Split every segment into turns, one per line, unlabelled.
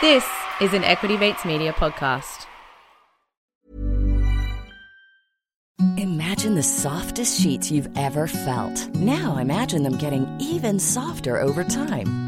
This is an Equity Mates Media podcast.
Imagine the softest sheets you've ever felt. Now imagine them getting even softer over time.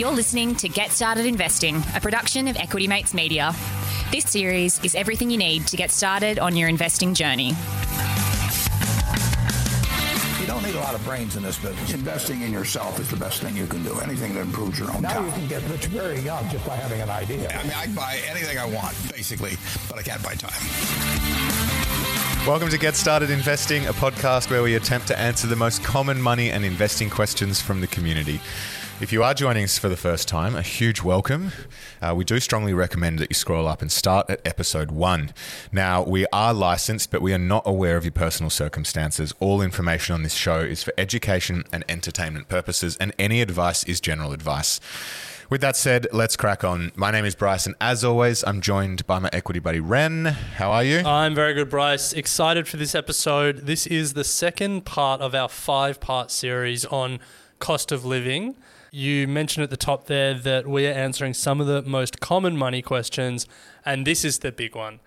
You're listening to Get Started Investing, a production of Equity Mates Media. This series is everything you need to get started on your investing journey.
You don't need a lot of brains in this business. Investing in yourself is the best thing you can do. Anything that improves your own
Now
time.
you can get rich very young just by having an idea.
I mean, I can buy anything I want, basically, but I can't buy time.
Welcome to Get Started Investing, a podcast where we attempt to answer the most common money and investing questions from the community. If you are joining us for the first time, a huge welcome. Uh, we do strongly recommend that you scroll up and start at episode one. Now, we are licensed, but we are not aware of your personal circumstances. All information on this show is for education and entertainment purposes, and any advice is general advice. With that said, let's crack on. My name is Bryce, and as always, I'm joined by my equity buddy Ren. How are you?
I'm very good, Bryce. Excited for this episode. This is the second part of our five part series on cost of living. You mentioned at the top there that we are answering some of the most common money questions, and this is the big one.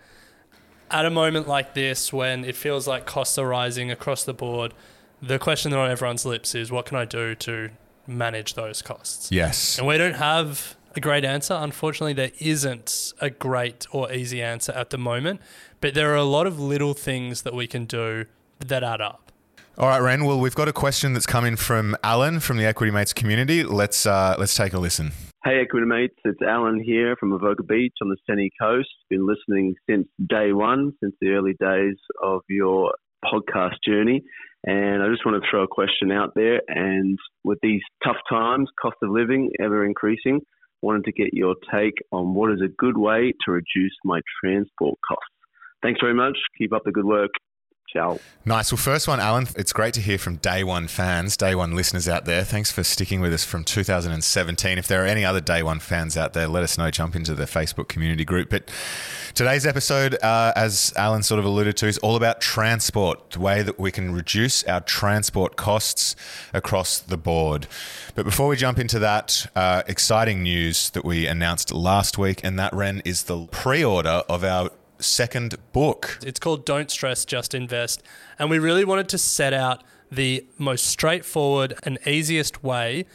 At a moment like this, when it feels like costs are rising across the board, the question that on everyone's lips is what can I do to manage those costs?
yes.
And we don't have a great answer. Unfortunately, there isn't a great or easy answer at the moment, but there are a lot of little things that we can do that add up.
All right, Ren. Well, we've got a question that's coming from Alan from the Equity Mates community. Let's uh, let's take a listen.
Hey, Equity Mates. It's Alan here from Avoca Beach on the sunny coast. Been listening since day one, since the early days of your podcast journey. And I just want to throw a question out there. And with these tough times, cost of living ever increasing, wanted to get your take on what is a good way to reduce my transport costs. Thanks very much. Keep up the good work.
Nice. Well, first one, Alan. It's great to hear from day one fans, day one listeners out there. Thanks for sticking with us from 2017. If there are any other day one fans out there, let us know. Jump into the Facebook community group. But today's episode, uh, as Alan sort of alluded to, is all about transport, the way that we can reduce our transport costs across the board. But before we jump into that, uh, exciting news that we announced last week, and that, Ren, is the pre order of our second book.
It's called Don't Stress, Just Invest. And we really wanted to set out the most straightforward and easiest way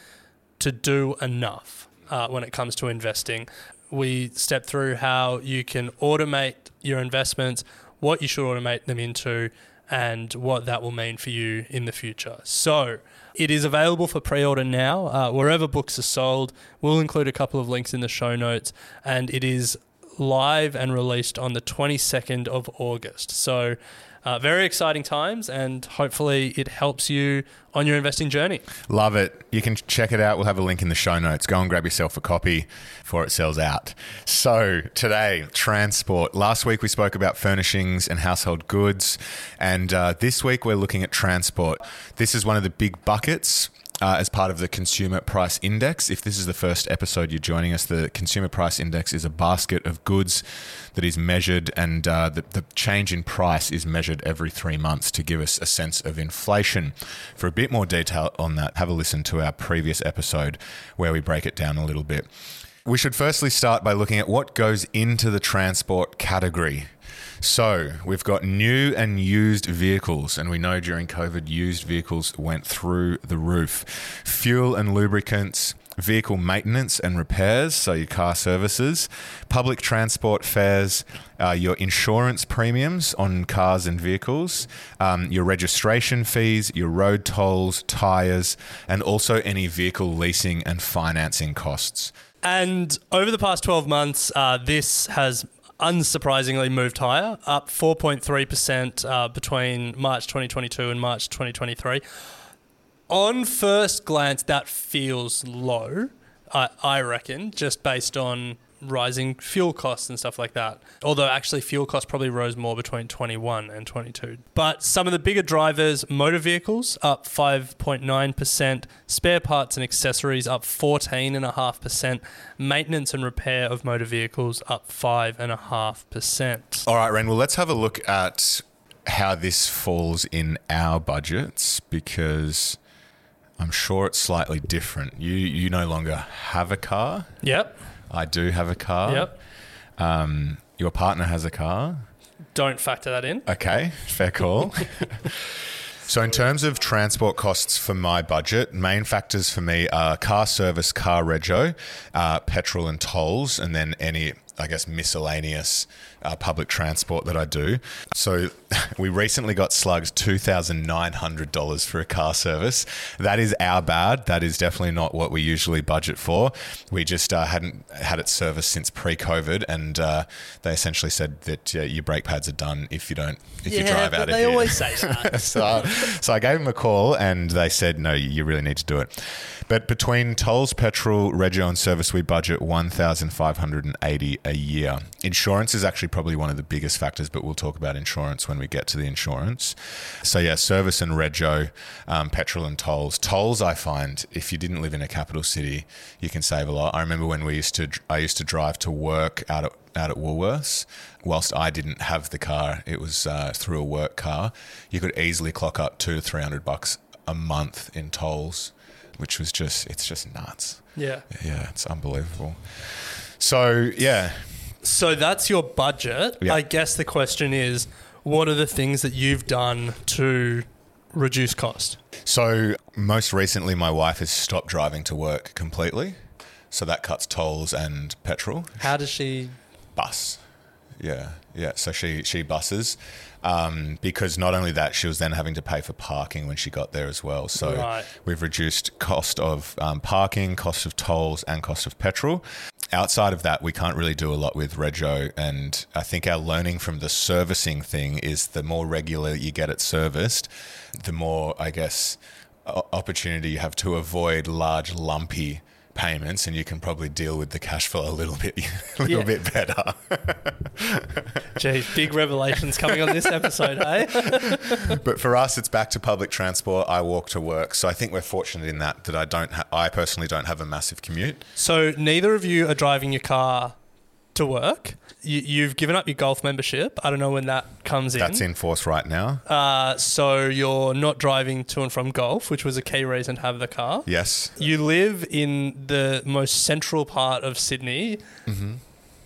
to do enough uh, when it comes to investing. We step through how you can automate your investments, what you should automate them into, and what that will mean for you in the future. So, it is available for pre order now, uh, wherever books are sold. We'll include a couple of links in the show notes, and it is live and released on the 22nd of August. So, uh, very exciting times, and hopefully, it helps you on your investing journey.
Love it. You can check it out. We'll have a link in the show notes. Go and grab yourself a copy before it sells out. So, today, transport. Last week we spoke about furnishings and household goods. And uh, this week we're looking at transport. This is one of the big buckets. Uh, as part of the Consumer Price Index. If this is the first episode you're joining us, the Consumer Price Index is a basket of goods that is measured, and uh, the, the change in price is measured every three months to give us a sense of inflation. For a bit more detail on that, have a listen to our previous episode where we break it down a little bit. We should firstly start by looking at what goes into the transport category. So, we've got new and used vehicles, and we know during COVID, used vehicles went through the roof. Fuel and lubricants, vehicle maintenance and repairs, so your car services, public transport fares, uh, your insurance premiums on cars and vehicles, um, your registration fees, your road tolls, tyres, and also any vehicle leasing and financing costs.
And over the past 12 months, uh, this has unsurprisingly moved higher, up 4.3% uh, between March 2022 and March 2023. on first glance, that feels low. I, I reckon, just based on rising fuel costs and stuff like that. Although actually fuel costs probably rose more between 21 and 22. But some of the bigger drivers, motor vehicles up 5.9%, spare parts and accessories up 14.5%, maintenance and repair of motor vehicles up 5.5%.
All right, Ren. Well, let's have a look at how this falls in our budgets because I'm sure it's slightly different. You you no longer have a car.
Yep.
I do have a car.
Yep.
Um, your partner has a car.
Don't factor that in.
Okay, fair call. so, in terms of transport costs for my budget, main factors for me are car service, car rego, uh, petrol and tolls, and then any, I guess, miscellaneous uh, public transport that I do. So, we recently got slugs $2,900 for a car service. That is our bad. That is definitely not what we usually budget for. We just uh, hadn't had it serviced since pre COVID, and uh, they essentially said that uh, your brake pads are done if you don't, if you drive out of
they
here.
They always say that.
so, so I gave them a call and they said, no, you really need to do it. But between tolls, petrol, rego, and service, we budget 1580 a year. Insurance is actually probably one of the biggest factors, but we'll talk about insurance when we get to the insurance. So, yeah, service and rego, um, petrol and tolls. Tolls, I find, if you didn't live in a capital city, you can save a lot. I remember when we used to, I used to drive to work out at out at Woolworths, whilst I didn't have the car, it was uh, through a work car. You could easily clock up two to three hundred bucks a month in tolls, which was just it's just nuts.
yeah.
Yeah, it's unbelievable. So yeah,
So that's your budget.
Yeah.
I guess the question is, what are the things that you've done to reduce cost?
so most recently, my wife has stopped driving to work completely, so that cuts tolls and petrol.
How does she?
bus. Yeah, yeah. So she she buses um, because not only that, she was then having to pay for parking when she got there as well. So
Right.
we've reduced cost of um, parking, cost of tolls, and cost of petrol. Outside of that, we can't really do a lot with Rego, and I think our learning from the servicing thing is the more regular you get it serviced, the more I guess opportunity you have to avoid large lumpy payments and you can probably deal with the cash flow a little bit a little
Yeah.
bit better
Geez, big revelations coming on this episode, hey? Eh?
but for us it's back to public transport i walk to work so i think we're fortunate in that that i don't ha- i personally don't have a massive commute
So neither of you are driving your car to work. You, you've given up your golf membership. I don't know when that comes in.
that's in force right now
Uh, so you're not driving to and from golf, which was a key reason to have the car.
yes
You live in the most central part of Sydney.
Mm-hmm.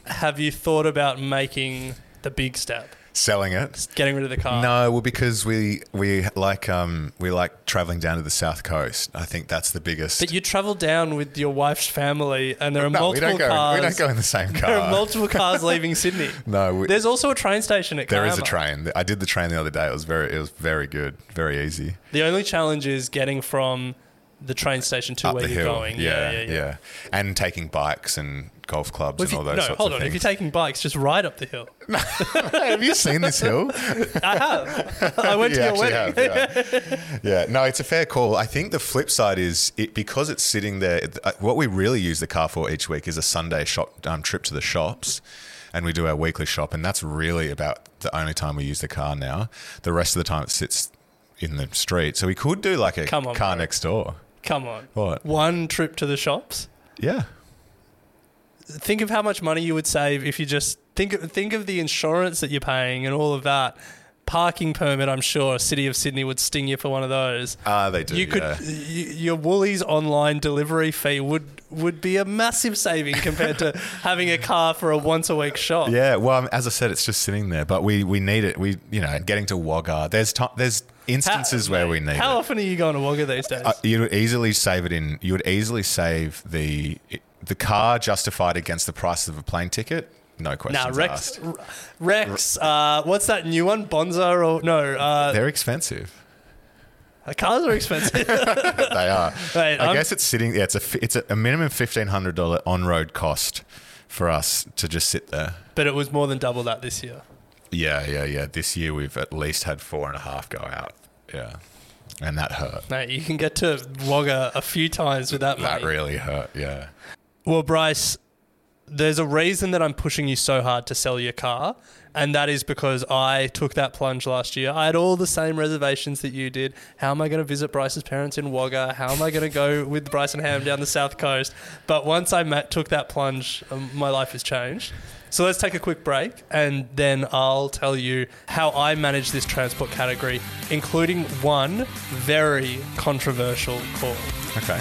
Have you thought about making the big step,
selling it
getting rid of the car?
no well because we we like um we like traveling down to the south coast i think that's the biggest
But you travel down with your wife's family, and there are
no, we
multiple
don't go
cars.
we don't go in the same car
There are multiple cars leaving Sydney.
no we,
There's also a train station at
there is a train i did the train the other day it was very it was very good very easy
The only challenge is getting from the train station to
up
where you're
hill.
going.
Yeah,
yeah, yeah.
and taking bikes and golf clubs
Well,
and all those
no, hold on.
things.
If you're taking bikes, just ride up the hill.
have you seen this hill?
I have. I went to
You
your
actually
wedding.
have, yeah. yeah, no, it's a fair call. I think the flip side is it because it's sitting there. uh, What we really use the car for each week is a Sunday shop um, trip to the shops, and we do our weekly shop, and that's really about the only time we use the car now. The rest of the time it sits in the street, so we could do like a
Come on,
car
bro.
next door.
Come on.
What?
One trip to the shops.
Yeah,
Think of how much money you would save if you just think of, think of the insurance that you're paying and all of that. Parking permit, I'm sure, City of Sydney would sting you for one of those.
ah, they do.
you could
yeah.
y- your Woolies online delivery fee would would be a massive saving compared to having a car for a once a week shop.
Yeah, well, um, as I said, it's just sitting there, but we, we need it. We you know, getting to Wagga. There's ti there's instances where we need
How
it.
often are you going to Wagga these days?
Uh, you would easily save it in. You would easily save the the car justified against the price of a plane ticket. No
Now
questions
Rex,
asked.
Rex, uh, what's that new one? Bonza or no? Uh,
They're expensive.
The cars are expensive.
They are. I
I'm-
guess it's sitting. Yeah, it's a it's a, a minimum fifteen hundred dollar on road cost for us to just sit there.
but it was more than double that this year.
Yeah, yeah, yeah. This year we've at least had four and a half go out. Yeah. And that hurt.
Mate, you can get to Wagga a few times with that,
That really hurt. Yeah.
Well, Bryce, there's a reason that I'm pushing you so hard to sell your car, and that is because I took that plunge last year. I had all the same reservations that you did. How am I going to visit Bryce's parents in Wagga? How am I going to go with Bryce and Ham down the south coast? But once I met, took that plunge, um, my life has changed. So let's take a quick break, and then I'll tell you how I manage this transport category, including one very controversial call.
Okay.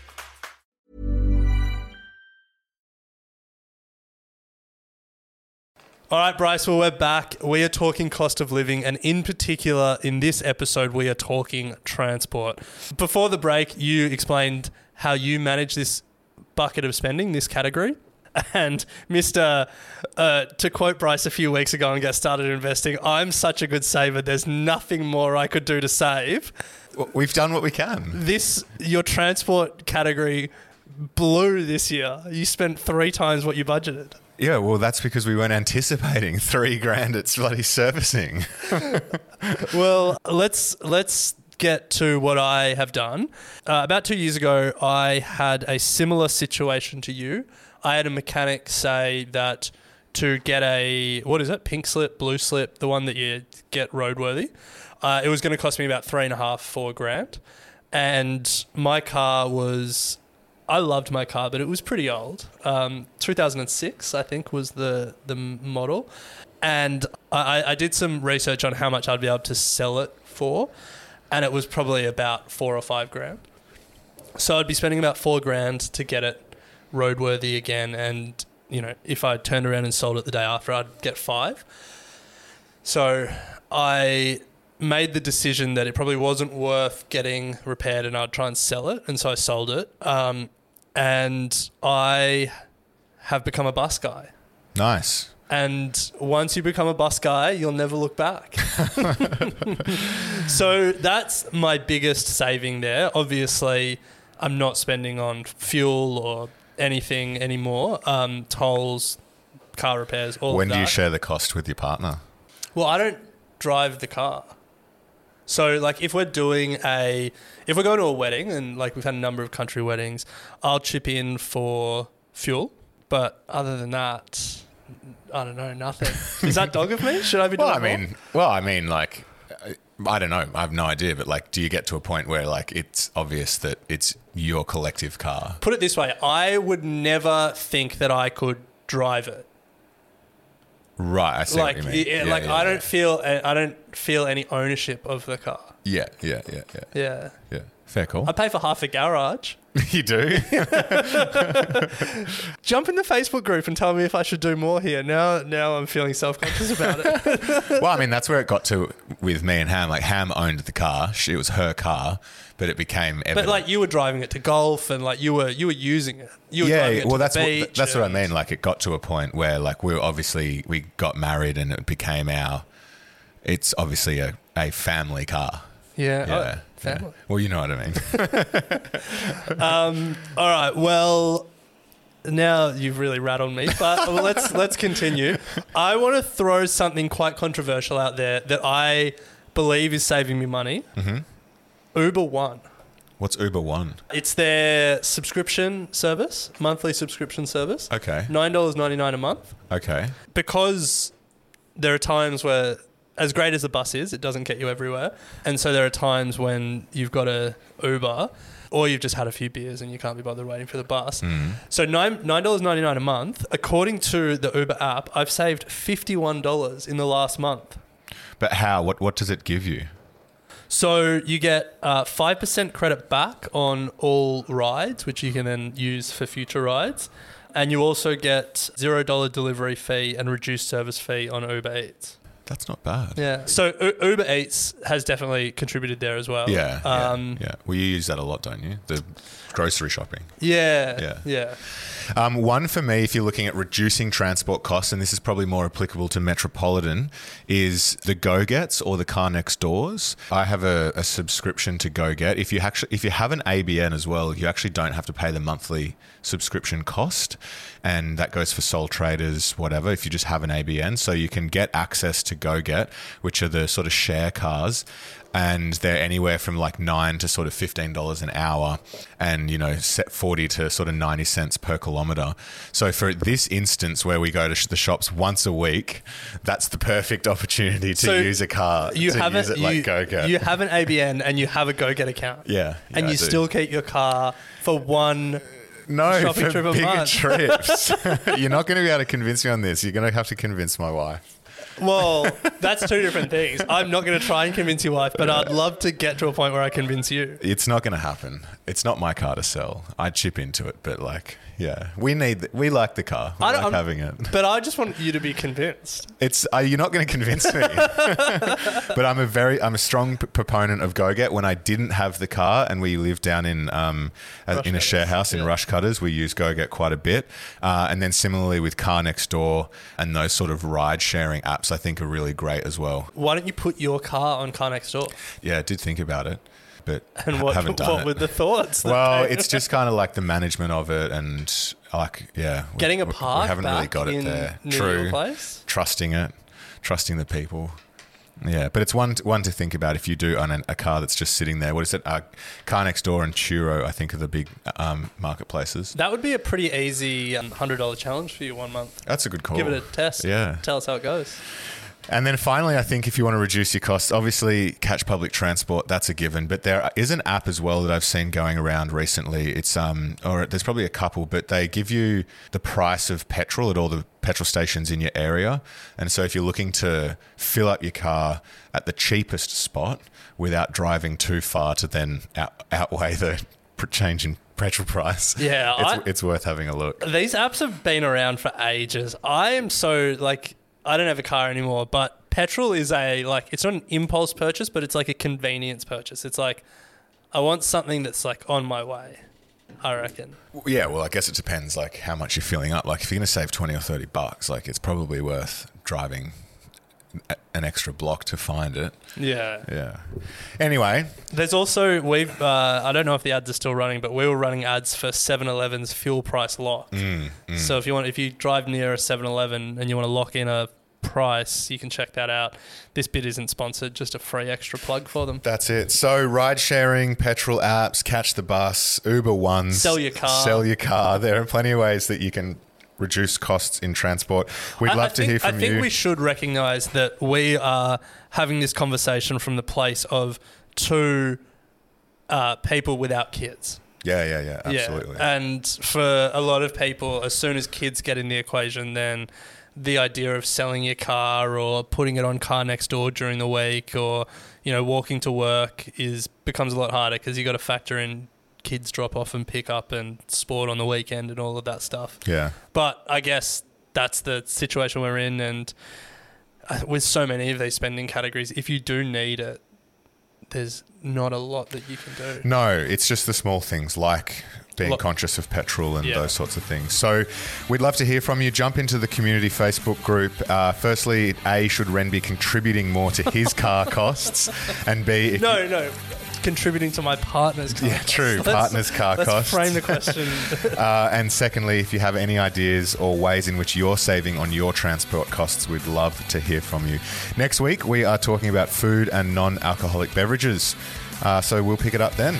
All right, Bryce, well, we're back. We are talking cost of living, and in particular, in this episode, we are talking transport. Before the break, you explained how you manage this bucket of spending, this category. And Mr. Uh, to quote Bryce a few weeks ago and get started investing, I'm such a good saver. There's nothing more I could do to save.
We've done what we can.
This, your transport category blew this year. You spent three times what you budgeted.
Yeah, well, that's because we weren't anticipating three grand at bloody servicing.
well, let's let's get to what I have done. Uh, about two years ago, I had a similar situation to you. I had a mechanic say that to get a what is it, pink slip, blue slip, the one that you get roadworthy, uh, it was going to cost me about three and a half, four grand, and my car was. I loved my car, but it was pretty old. Um, 2006, I think, was the the model, and I, I did some research on how much I'd be able to sell it for, and it was probably about four or five grand. So I'd be spending about four grand to get it roadworthy again, and you know, if I turned around and sold it the day after, I'd get five. So I made the decision that it probably wasn't worth getting repaired, and I'd try and sell it, and so I sold it. Um, and I have become a bus guy.
nice.
And once you become a bus guy, you'll never look back. so that's my biggest saving there. Obviously, I'm not spending on fuel or anything anymore. Um, tolls, car repairs, all
when do you share the cost with your partner?
Well, I don't drive the car. So, like, if we're doing a, if we're going to a wedding, and like we've had a number of country weddings, I'll chip in for fuel. But other than that, I don't know, nothing. Is that dog of me? Should I be doing
Well, I
more?
mean, well, I mean, like, I- I don't know. I have no idea, but like, do you get to a point where like it's obvious that it's your collective car?
Put it this way I would never think that I could drive it.
Right. I see
like,
what you mean.
yeah, like I don't feel, uh, I don't feel any ownership of the car.
Yeah, yeah, yeah, yeah,
Yeah.
yeah. Fair call.
I pay for half a garage.
you do.
Jump in the Facebook group and tell me if I should do more here. Now, now I'm feeling self conscious about it.
well, I mean, that's where it got to with me and Ham. Like, Ham owned the car; She- it was her car, but it became. Evident.
but like you were driving it to golf, and like you were you were using it. You were
yeah,
it
well, that's what that's what I mean. Like, it got to a point where like we were obviously we got married, and it became our. It's obviously a, a family car.
Yeah,
Yeah,
oh,
yeah. Well, you know what I mean.
Um, all right. Well, now you've really rattled me, but let's let's continue. I want to throw something quite controversial out there that I believe is saving me money.
Mm-hmm.
Uber One.
What's Uber One?
It's their subscription service, monthly subscription service.
Okay.
Nine dollars ninety nine a month.
Okay.
Because there are times where, as great as the bus is, it doesn't get you everywhere, and so there are times when you've got a Uber. Or you've just had a few beers and you can't be bothered waiting for the bus.
Mm.
So nine nine dollars ninety nine a month. According to the Uber app, I've saved fifty one dollars in the last month.
But how? What What does it give you?
So you get uh, five percent credit back on all rides, which you can then use for future rides. And you also get $0 delivery fee and reduced service fee on Uber Eats.
That's not bad.
Yeah. So U- Uber Eats has definitely contributed there as well.
Yeah,
Um,
yeah, yeah. Well, you use that a lot, don't you? The grocery shopping.
yeah.
Yeah.
Yeah.
Um, one for me, if you're looking at reducing transport costs, and this is probably more applicable to Metropolitan, is the GoGets or the car next doors. I have a, a subscription to GoGet. If you actually, if you have an ABN as well, you actually don't have to pay the monthly subscription cost, and that goes for sole traders, whatever. If you just have an ABN, so you can get access to GoGet, which are the sort of share cars and they're anywhere from like nine to sort of fifteen dollars an hour, and you know, set forty to sort of ninety cents per kilometer. So for this instance, where we go to sh- the shops once a week, that's the perfect opportunity to
So
use a car.
You
to
have
use
a,
it like
you,
GoGet.
you have an ABN and you have a GoGet account.
Yeah,
And you still keep your car for one uh,
no
shopping
for
trip
bigger
month.
trips. You're not going to be able to convince me on this. You're going to have to convince my wife.
Well, that's two different things. I'm not going to try and convince your wife, but I'd love to get to a point where I convince you.
It's not going to happen. It's not my car to sell. I chip into it, but like, yeah, we need. We like the car. We
I
like
I'm-
having it.
But I just want you to be convinced.
It's uh, you're not going to convince me, but I'm a very I'm a strong p- proponent of GoGet. When I didn't have the car and we lived down in um uh, in a share house in Rushcutters, we used GoGet quite a bit. Uh, and then similarly with Car Next Door and those sort of ride sharing apps, I think are really great as well.
Why don't you put your car on car next door?
Yeah, I did think about it, but
And what,
haven't done
what
it.
were the thoughts?
well, it's just kind of like the management of it, and like yeah, we-
Getting a
we-
park
We haven't really got it there. True.
place?
Trusting it, trusting the people. Yeah, but it's one one to think about if you do own a car that's just sitting there. What is it? Uh, car next door and Turo, I think, are the big um, marketplaces.
That would be a pretty easy um, $100 challenge for you one month.
That's a good call.
Give it a test.
Yeah.
Tell us how it goes.
And then finally, I think if you want to reduce your costs, obviously catch public transport. That's a given. But there is an app as well that I've seen going around recently. It's um, or there's probably a couple, but they give you the price of petrol at all the petrol stations in your area. And so if you're looking to fill up your car at the cheapest spot without driving too far to then out, outweigh the change in petrol price,
Yeah,
it's,
I-
it's worth having a look.
These apps have been around for ages. I am so like I don't have a car anymore, but petrol is a like it's not an impulse purchase, but it's like a convenience purchase. It's like I want something that's like on my way. I reckon.
Yeah, well, I guess it depends, like how much you're filling up. Like if you're going to save twenty or thirty bucks, like it's probably worth driving an extra block to find it.
Yeah.
Yeah. Anyway,
There's also we've uh, I don't know if the ads are still running, but we were running ads for 7-Eleven's fuel price lock.
Mm,
So if you want if you drive near a 7-Eleven and you want to lock in a price, you can check that out. This bit isn't sponsored, just a free extra plug for them.
that's it. So ride sharing, petrol apps, catch the bus, Uber ones,
Sell your car.
sell your car. There are plenty of ways that you can reduce costs in transport. We'd
I-
love
I
to hear from you.
I think
you.
we should recognize that we are having this conversation from the place of two uh, people without kids.
yeah, yeah, yeah, absolutely.
Yeah. And for a lot of people, as soon as kids get in the equation, then the idea of selling your car or putting it on car next door during the week or you know walking to work is becomes a lot harder because you got to factor in kids drop off and pick up and sport on the weekend and all of that stuff.
yeah.
But I guess that's the situation we're in, and uh, with so many of these spending categories, if you do need it, there's not a lot that you can do.
No, it's just the small things like being
Lo-
conscious of petrol and
Yeah.
those sorts of things. So we'd love to hear from you. Jump into the community Facebook group. Uh, firstly, A, should Ren be contributing more to his car costs? And B, if
No, no, contributing to my partner's car.
Yeah, true,
Let's-
partner's car
let's
costs.
Frame the question.
Uh, and secondly, if you have any ideas or ways in which you're saving on your transport costs, we'd love to hear from you. Next week, we are talking about food and non alcoholic beverages. Uh, so we'll pick it up then.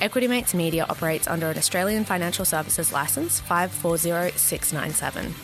Equity Mates Media operates under an Australian Financial Services Licence 540697.